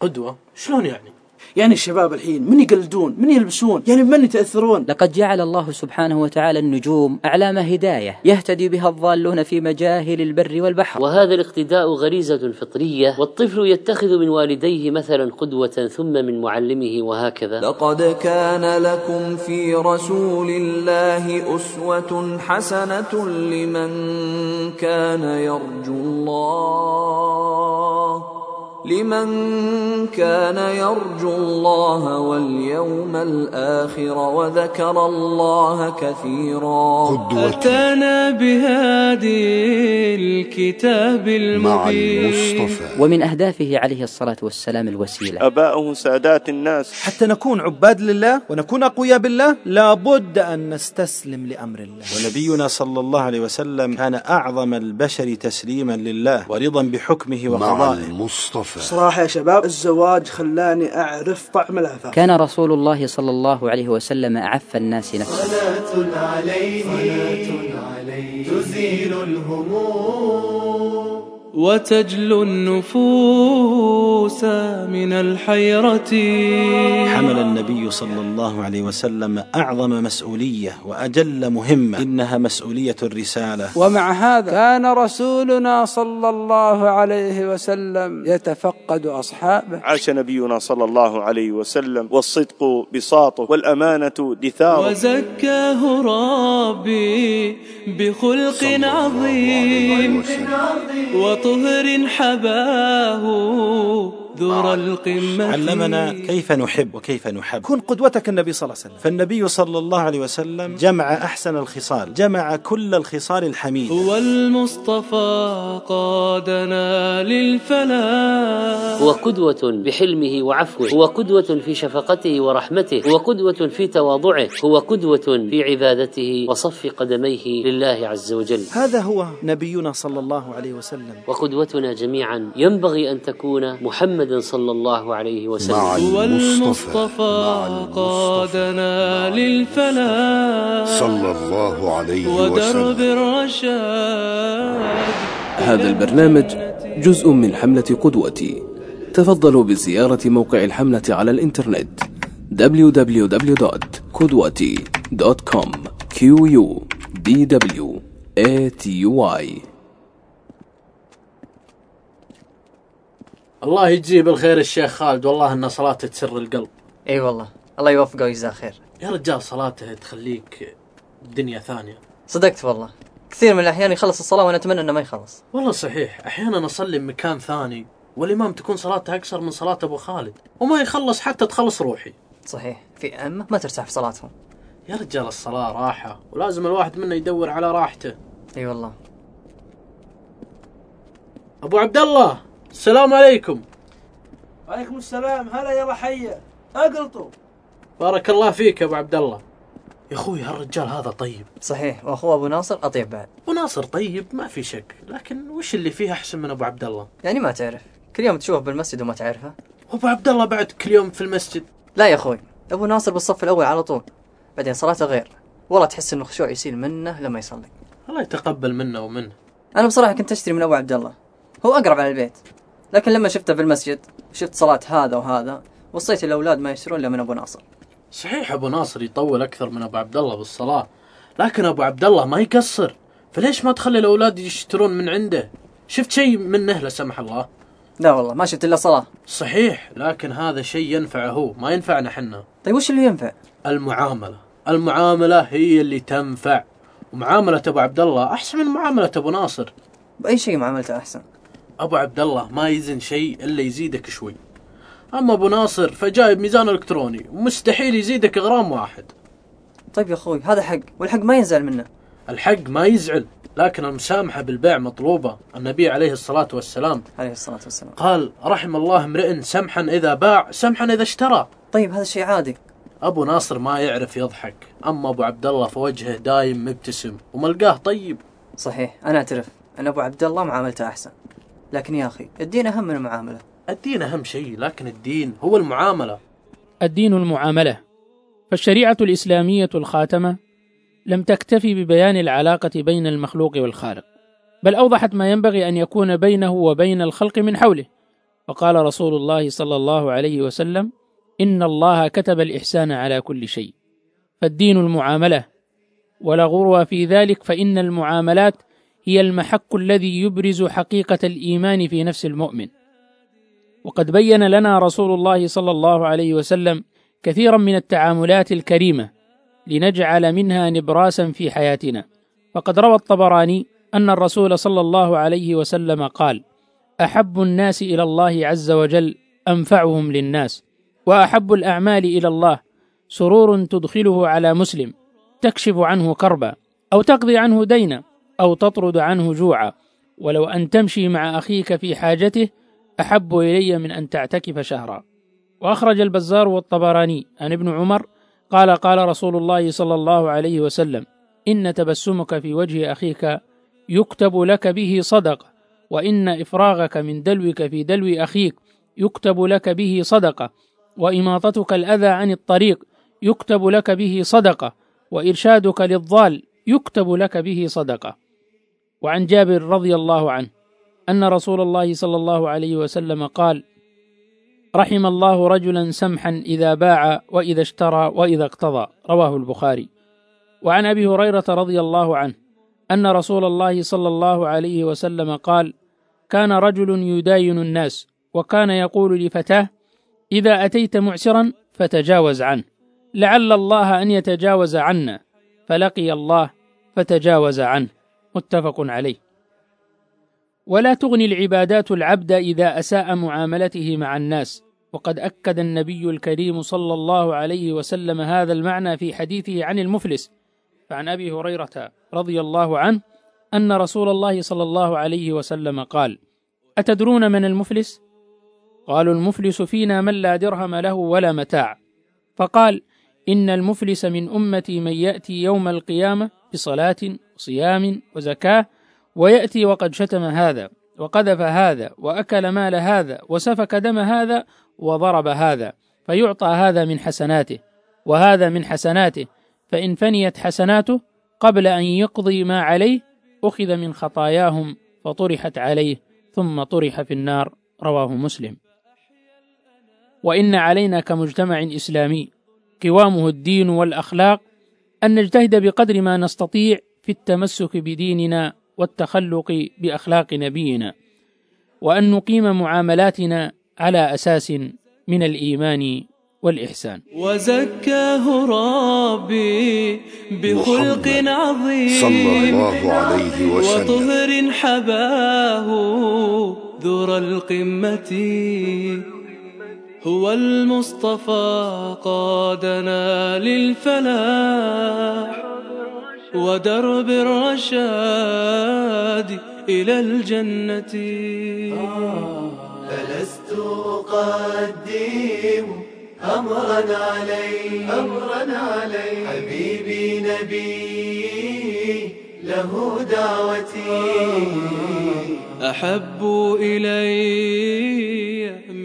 قدوة؟ شلون يعني؟ يعني الشباب الحين من يقلدون؟ من يلبسون؟ يعني من يتأثرون؟ لقد جعل الله سبحانه وتعالى النجوم أعلام هداية يهتدي بها الضالون في مجاهل البر والبحر. وهذا الاقتداء غريزة فطرية والطفل يتخذ من والديه مثلا قدوة ثم من معلمه وهكذا. لقد كان لكم في رسول الله أسوة حسنة لمن كان يرجو الله. لمن كان يرجو الله واليوم الآخر وذكر الله كثيرا. أتانا بهادي الكتاب المبين. ومن أهدافه عليه الصلاة والسلام الوسيلة. أباؤه سادات الناس. حتى نكون عباد لله ونكون أقوياء بالله لابد أن نستسلم لأمر الله. ونبينا صلى الله عليه وسلم كان أعظم البشر تسليما لله ورضا بحكمه وقضائه. المصطفى. صراحة يا شباب الزواج خلاني أعرف طعم العفاف كان رسول الله صلى الله عليه وسلم أعف الناس نفسا صلاة عليه صلاة عليه تزيل الهموم. وتجلو النفوس من الحيرة. حمل النبي صلى الله عليه وسلم أعظم مسؤولية وأجل مهمة إنها مسؤولية الرسالة. ومع هذا كان رسولنا صلى الله عليه وسلم يتفقد أصحابه. عاش نبينا صلى الله عليه وسلم والصدق بساطه والأمانة دثاره. وزكاه ربي بخلق عظيم وطهر حباه ذور القمة علمنا كيف نحب وكيف نحب. كن قدوتك النبي صلى الله عليه وسلم. فالنبي صلى الله عليه وسلم جمع أحسن الخصال جمع كل الخصال الحميدة هو المصطفى قادنا للفلاح. هو قدوة بحلمه وعفوه هو قدوة في شفقته ورحمته هو قدوة في تواضعه هو قدوة في عبادته وصف قدميه لله عز وجل. هذا هو نبينا صلى الله عليه وسلم. وقدوتنا جميعا ينبغي أن تكون محمد صلى الله عليه وسلم. هو المصطفى قادنا للفلاح. صلى الله عليه ودرب وسلم الرشاد. هذا البرنامج جزء من حملة قدوتي. تفضلوا بزيارة موقع الحملة على الإنترنت. www.kudwati.com q u d w a t y. الله يجزيه بالخير الشيخ خالد والله إن صلاته تسر القلب. إي والله الله يوفقه ويجزاه خير. يا رجال صلاته تخليك دنيا ثانية. صدقت والله. كثير من الأحيان يخلص الصلاة وأنا أتمنى أنه ما يخلص. والله صحيح أحيانا اصلي بمكان ثاني والإمام تكون صلاته اقصر من صلاة أبو خالد وما يخلص حتى تخلص روحي. صحيح في ما ترتاح في صلاتهم. يا رجال الصلاة راحة ولازم الواحد منا يدور على راحته. إي والله. أبو عبد الله! السلام عليكم. وعليكم السلام. هلا يلا حية اقلطوا بارك الله فيك يا أبو عبد الله. يا أخوي هالرجال هذا طيب. صحيح. وأخوه أبو ناصر أطيب بعد. وناصر طيب ما في شك. لكن وش اللي فيه أحسن من أبو عبد الله؟ يعني ما تعرف. كل يوم تشوفه بالمسجد وما تعرفه. وابو عبد الله بعد كل يوم في المسجد؟ لا يا أخوي. أبو ناصر بالصف الأول على طول. بعدين صلاته غير. والله تحس إنه الخشوع يسيل منه لما يصلي. الله يتقبل منا ومنه. أنا بصراحة كنت أشتري من أبو عبد الله. هو أقرب على البيت. لكن لما شفته في المسجد شفت صلاة هذا وهذا وصيت الأولاد ما يشترون إلا من أبو ناصر. صحيح أبو ناصر يطول أكثر من أبو عبد الله بالصلاة. لكن أبو عبد الله ما يقصر. فليش ما تخلي الأولاد يشترون من عنده؟ شفت شيء منه لا سمح الله؟ لا والله ما شفت إلا صلاة. صحيح لكن هذا شيء ينفعه هو ما ينفعنا حنا. طيب وش اللي ينفع؟ المعاملة. المعاملة هي اللي تنفع. ومعاملة أبو عبد الله أحسن من معاملة أبو ناصر. بأي شيء معاملته أحسن؟ أبو عبد الله ما يزن شيء إلا يزيدك شوي. أما أبو ناصر فجايب ميزان إلكتروني ومستحيل يزيدك غرام واحد. طيب يا أخوي هذا حق والحق ما ينزل منه. الحق ما يزعل لكن المسامحة بالبيع مطلوبة. النبي عليه الصلاة والسلام عليه الصلاة والسلام. قال رحم الله امرئ سمحا إذا باع سمحا إذا اشترى. طيب هذا شيء عادي. أبو ناصر ما يعرف يضحك. أما أبو عبد الله فوجهه دايم مبتسم وملقاه طيب. صحيح أنا أعترف. أن أبو عبد الله معاملته أحسن. لكن يا أخي الدين أهم من المعاملة. الدين أهم شيء لكن الدين هو المعاملة. الدين المعاملة. فالشريعة الإسلامية الخاتمة لم تكتفي ببيان العلاقة بين المخلوق والخالق بل أوضحت ما ينبغي أن يكون بينه وبين الخلق من حوله. فقال رسول الله صلى الله عليه وسلم إن الله كتب الإحسان على كل شيء. فالدين المعاملة. ولا غرو في ذلك فإن المعاملات هي المحك الذي يبرز حقيقة الإيمان في نفس المؤمن. وقد بين لنا رسول الله صلى الله عليه وسلم كثيرا من التعاملات الكريمة لنجعل منها نبراسا في حياتنا. فقد روى الطبراني أن الرسول صلى الله عليه وسلم قال أحب الناس إلى الله عز وجل أنفعهم للناس وأحب الأعمال إلى الله سرور تدخله على مسلم تكشف عنه كربا أو تقضي عنه دينا. أو تطرد عنه جوعا ولو أن تمشي مع أخيك في حاجته أحب إلي من أن تعتكف شهرا. وأخرج البزار والطبراني عن ابن عمر قال قال رسول الله صلى الله عليه وسلم إن تبسمك في وجه أخيك يكتب لك به صدقة وإن إفراغك من دلوك في دلو أخيك يكتب لك به صدقة وإماطتك الأذى عن الطريق يكتب لك به صدقة وإرشادك للضال يكتب لك به صدقة وعن جابر رضي الله عنه أن رسول الله صلى الله عليه وسلم قال رحم الله رجلا سمحا إذا باع وإذا اشترى وإذا اقتضى رواه البخاري. وعن أبي هريرة رضي الله عنه أن رسول الله صلى الله عليه وسلم قال كان رجل يداين الناس وكان يقول لفتاه إذا أتيت معسرا فتجاوز عنه لعل الله أن يتجاوز عنا فلقي الله فتجاوز عنه متفق عليه. ولا تغني العبادات العبد إذا أساء معاملته مع الناس. وقد أكد النبي الكريم صلى الله عليه وسلم هذا المعنى في حديثه عن المفلس. فعن أبي هريرة رضي الله عنه أن رسول الله صلى الله عليه وسلم قال أتدرون من المفلس؟ قالوا المفلس فينا من لا درهم له ولا متاع. فقال إن المفلس من أمتي من يأتي يوم القيامة بصلاة وصيام وزكاة ويأتي وقد شتم هذا وقذف هذا وأكل مال هذا وسفك دم هذا وضرب هذا فيعطى هذا من حسناته وهذا من حسناته فإن فنيت حسناته قبل أن يقضي ما عليه أخذ من خطاياهم فطرحت عليه ثم طرح في النار رواه مسلم. وإن علينا كمجتمع إسلامي قوامه الدين والأخلاق أن نجتهد بقدر ما نستطيع في التمسك بديننا والتخلق بأخلاق نبينا وأن نقيم معاملاتنا على أساس من الإيمان والإحسان. وزكاه ربي بخلق عظيم صلى الله عليه وسلم. وطهر حباه ذر القمة. هو المصطفى قادنا للفلاح ودرب الرشاد إلى الجنة. فلست أقدم أمرا علي أمرا علي. حبيبي نبي له دعوتي. أحب إلي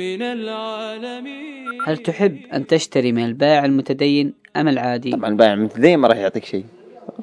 من العالمين. هل تحب أن تشتري من البائع المتدين أم العادي؟ طبعا البائع المتدين ما راح يعطيك شيء.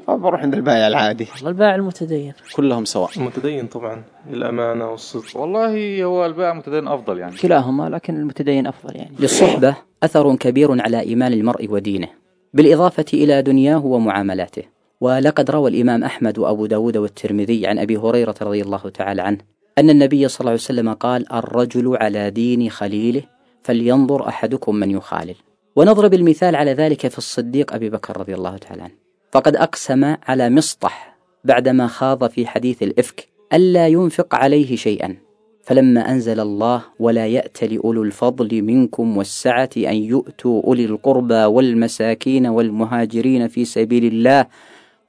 فبروح عند البائع العادي. والله البائع المتدين. كلهم سواء. المتدين طبعا الأمانة والصدق. والله هو البائع المتدين أفضل يعني. كلاهما لكن المتدين أفضل يعني. للصحبة أثر كبير على إيمان المرء ودينه بالإضافة إلى دنياه ومعاملاته. ولقد روى الإمام أحمد وأبو داود والترمذي عن أبي هريرة رضي الله تعالى عنه أن النبي صلى الله عليه وسلم قال الرجل على دين خليله فلينظر أحدكم من يخالل. ونضرب المثال على ذلك في الصديق أبي بكر رضي الله تعالى عنه. فقد أقسم على مصطح بعدما خاض في حديث الإفك ألا ينفق عليه شيئا فلما أنزل الله ولا يأتل أولو الفضل منكم والسعة أن يؤتوا أولي القربى والمساكين والمهاجرين في سبيل الله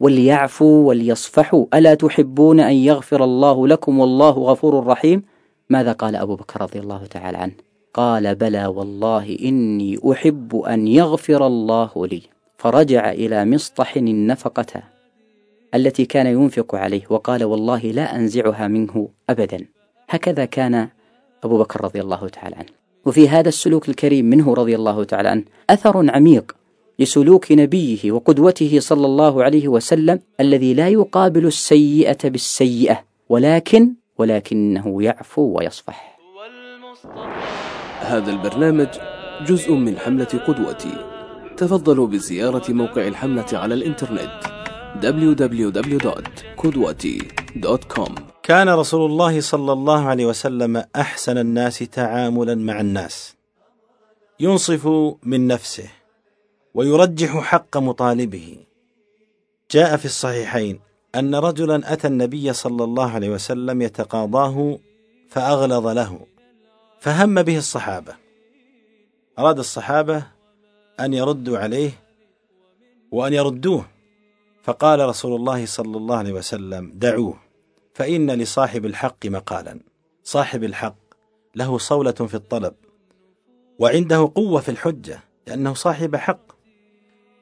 وليعفوا وليصفحوا ألا تحبون أن يغفر الله لكم والله غفور رحيم؟ ماذا قال أبو بكر رضي الله تعالى عنه؟ قال بلى والله إني أحب أن يغفر الله لي. فرجع إلى مصطح النفقة التي كان ينفق عليه وقال والله لا أنزعها منه أبدا. هكذا كان أبو بكر رضي الله تعالى عنه. وفي هذا السلوك الكريم منه رضي الله تعالى عنه أثر عميق لسلوك نبيه وقدوته صلى الله عليه وسلم الذي لا يقابل السيئة بالسيئة ولكن ولكنه يعفو ويصفح. هذا البرنامج جزء من حملة قدوتي. تفضلوا بزيارة موقع الحملة على الإنترنت www.kudwati.com كان رسول الله صلى الله عليه وسلم أحسن الناس تعاملا مع الناس. ينصف من نفسه. ويرجح حق مطالبه. جاء في الصحيحين أن رجلا أتى النبي صلى الله عليه وسلم يتقاضاه فأغلظ له فهم به الصحابة. أراد الصحابة أن يردوا عليه وأن يردوه فقال رسول الله صلى الله عليه وسلم دعوه فإن لصاحب الحق مقالا. صاحب الحق له صولة في الطلب وعنده قوة في الحجة لأنه صاحب حق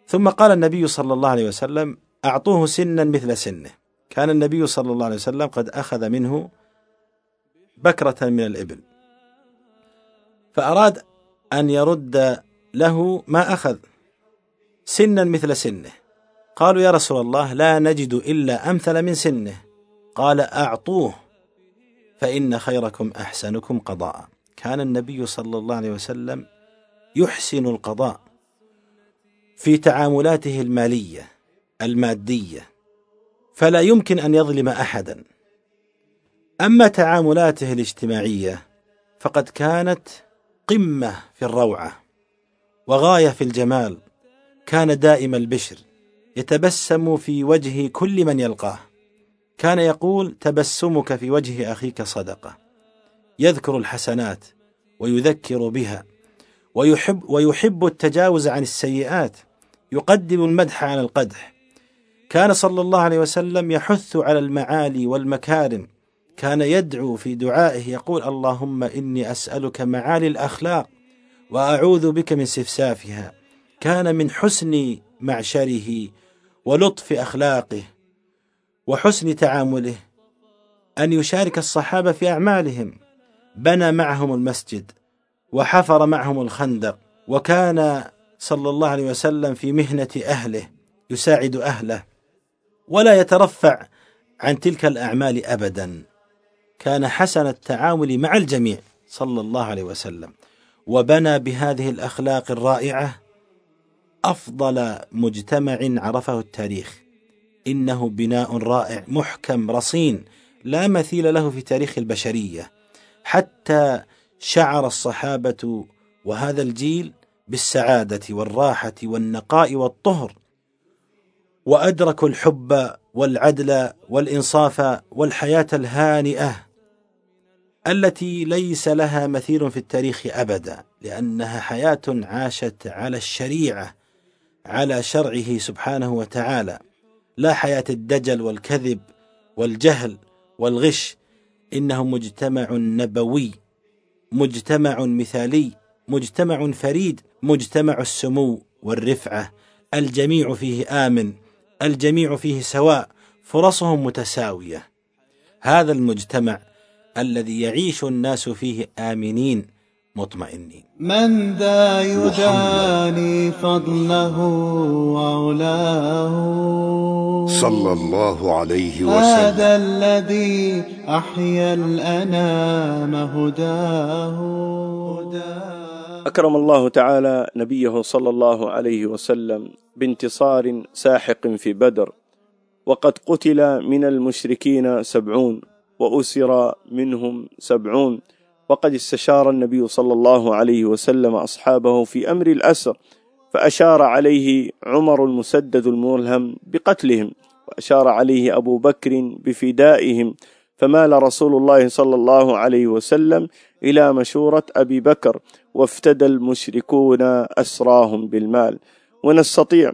ثم قال النبي صلى الله عليه وسلم أعطوه سنا مثل سنه. كان النبي صلى الله عليه وسلم قد أخذ منه بكرة من الإبل. فأراد أن يرد له ما أخذ. سنا مثل سنه. قالوا يا رسول الله لا نجد إلا أمثل من سنه. قال أعطوه فإن خيركم أحسنكم قضاء. كان النبي صلى الله عليه وسلم يحسن القضاء. في تعاملاته المالية المادية فلا يمكن أن يظلم أحدا. أما تعاملاته الاجتماعية فقد كانت قمة في الروعة وغاية في الجمال كان دائم البشر يتبسم في وجه كل من يلقاه. كان يقول تبسمك في وجه أخيك صدقة. يذكر الحسنات ويذكر بها ويحب ويحب التجاوز عن السيئات يقدم المدح على القدح. كان صلى الله عليه وسلم يحث على المعالي والمكارم. كان يدعو في دعائه يقول اللهم إني أسألك معالي الأخلاق وأعوذ بك من سفسافها. كان من حسن معشره ولطف أخلاقه وحسن تعامله أن يشارك الصحابة في أعمالهم. بنى معهم المسجد وحفر معهم الخندق. وكان صلى الله عليه وسلم في مهنة أهله يساعد أهله ولا يترفع عن تلك الأعمال ابدا. كان حسن التعامل مع الجميع صلى الله عليه وسلم. وبنى بهذه الأخلاق الرائعة أفضل مجتمع عرفه التاريخ. إنه بناء رائع محكم رصين لا مثيل له في تاريخ البشرية. حتى شعر الصحابة وهذا الجيل بالسعادة والراحة والنقاء والطهر وادركوا الحب والعدل والإنصاف والحياة الهانئة التي ليس لها مثيل في التاريخ أبدا لأنها حياة عاشت على الشريعة على شرعه سبحانه وتعالى. لا حياة الدجل والكذب والجهل والغش إنه مجتمع نبوي مجتمع مثالي. مجتمع فريد مجتمع السمو والرفعة. الجميع فيه آمن الجميع فيه سواء فرصهم متساوية. هذا المجتمع الذي يعيش الناس فيه آمنين مطمئنين. من ذا يداني فضله وعلاه صلى الله عليه هذا وسلم. الذي أحيا الأنام هداه. أكرم الله تعالى نبيه صلى الله عليه وسلم بانتصار ساحق في بدر وقد قتل من المشركين سبعون وأسر منهم سبعون وقد استشار النبي صلى الله عليه وسلم أصحابه في أمر الأسر فأشار عليه عمر المسدد الملهم بقتلهم وأشار عليه أبو بكر بفدائهم فمال رسول الله صلى الله عليه وسلم إلى مشورة أبي بكر وافتدى المشركون أسراهم بالمال. ونستطيع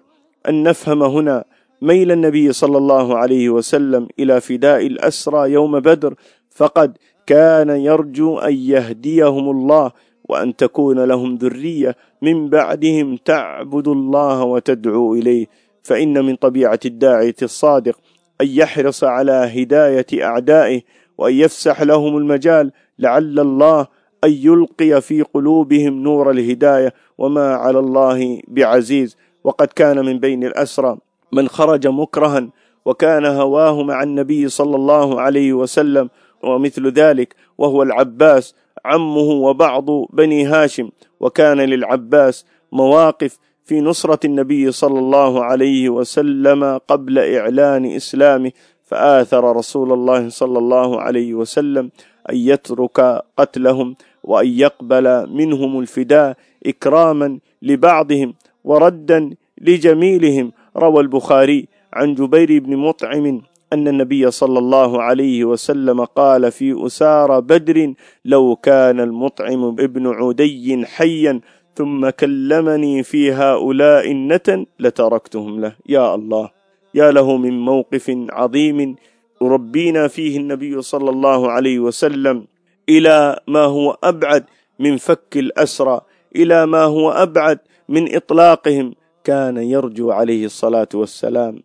أن نفهم هنا ميل النبي صلى الله عليه وسلم إلى فداء الأسرى يوم بدر فقد كان يرجو أن يهديهم الله وأن تكون لهم ذرية من بعدهم تعبد الله وتدعو إليه. فإن من طبيعة الداعيه الصادق أن يحرص على هداية أعدائه وأن يفسح لهم المجال لعل الله أن يلقي في قلوبهم نور الهداية وما على الله بعزيز. وقد كان من بين الأسرى من خرج مكرها وكان هواه مع النبي صلى الله عليه وسلم ومثل ذلك وهو العباس عمه وبعض بني هاشم. وكان للعباس مواقف في نصرة النبي صلى الله عليه وسلم قبل إعلان إسلامه. فآثر رسول الله صلى الله عليه وسلم أن يترك قتلهم وأن يقبل منهم الفداء إكراما لبعضهم وردا لجميلهم. روى البخاري عن جبير بن مطعم أن النبي صلى الله عليه وسلم قال في أسار بدر لو كان المطعم ابن عدي حيا ثم كلمني في هؤلاء النتن لتركتهم له. يا الله يا له من موقف عظيم يربينا فيه النبي صلى الله عليه وسلم. إلى ما هو أبعد من فك الأسرى إلى ما هو أبعد من إطلاقهم. كان يرجو عليه الصلاة والسلام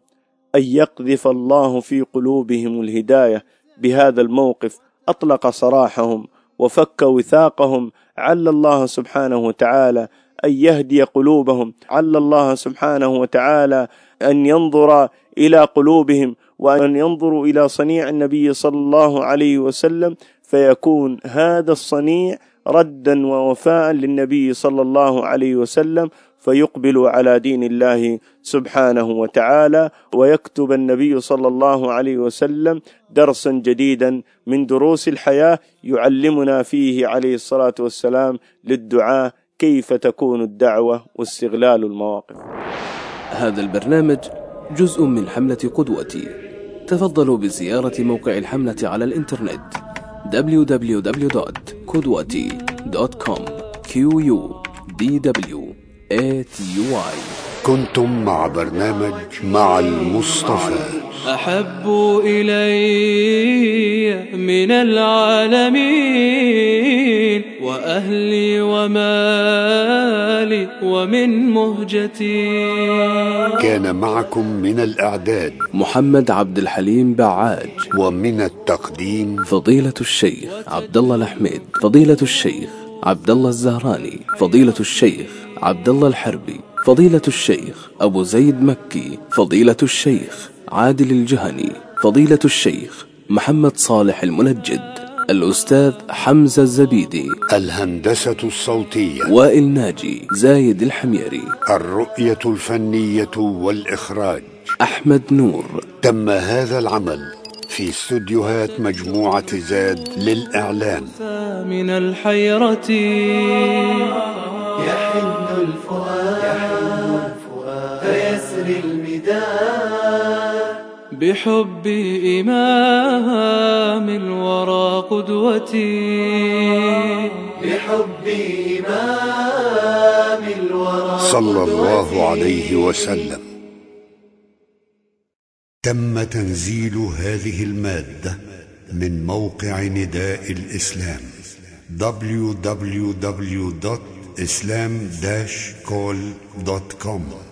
أن يقذف الله في قلوبهم الهداية. بهذا الموقف أطلق سراحهم وفك وثاقهم. عل الله سبحانه وتعالى أن يهدي قلوبهم. عل الله سبحانه وتعالى أن ينظر إلى قلوبهم وأن ينظروا إلى صنيع النبي صلى الله عليه وسلم فيكون هذا الصنيع ردا ووفاء للنبي صلى الله عليه وسلم فيقبل على دين الله سبحانه وتعالى ويكتب النبي صلى الله عليه وسلم درسا جديدا من دروس الحياة يعلمنا فيه عليه الصلاة والسلام للدعاء كيف تكون الدعوة واستغلال المواقف. هذا البرنامج جزء من حملة قدوتي تفضلوا بزيارة موقع الحملة على الإنترنت www.kudwati.com q u d w a t y. كنتم مع برنامج مع المصطفى. أحب إلي من العالمين وأهلي ومالي ومن مهجتي. كان معكم من الإعداد. محمد عبد الحليم بعاج ومن التقديم. فضيلة الشيخ عبد الله الحميد فضيلة الشيخ عبد الله الزهراني. فضيلة الشيخ عبد الله الحربي. فضيلة الشيخ أبو زيد مكي. فضيلة الشيخ عادل الجهني فضيلة الشيخ محمد صالح المنجد الأستاذ حمزة الزبيدي. الهندسة الصوتية. وائل ناجي زايد الحميري. الرؤية الفنية والإخراج. أحمد نور. تم هذا العمل في استوديوهات مجموعة زاد للإعلان. من الحيرة يحن الفؤاد. بحب إمام الورى قدوتي. بحب إمام الورى صلى الله عليه وسلم. تم تنزيل هذه المادة من موقع نداء الإسلام www.islam-call.com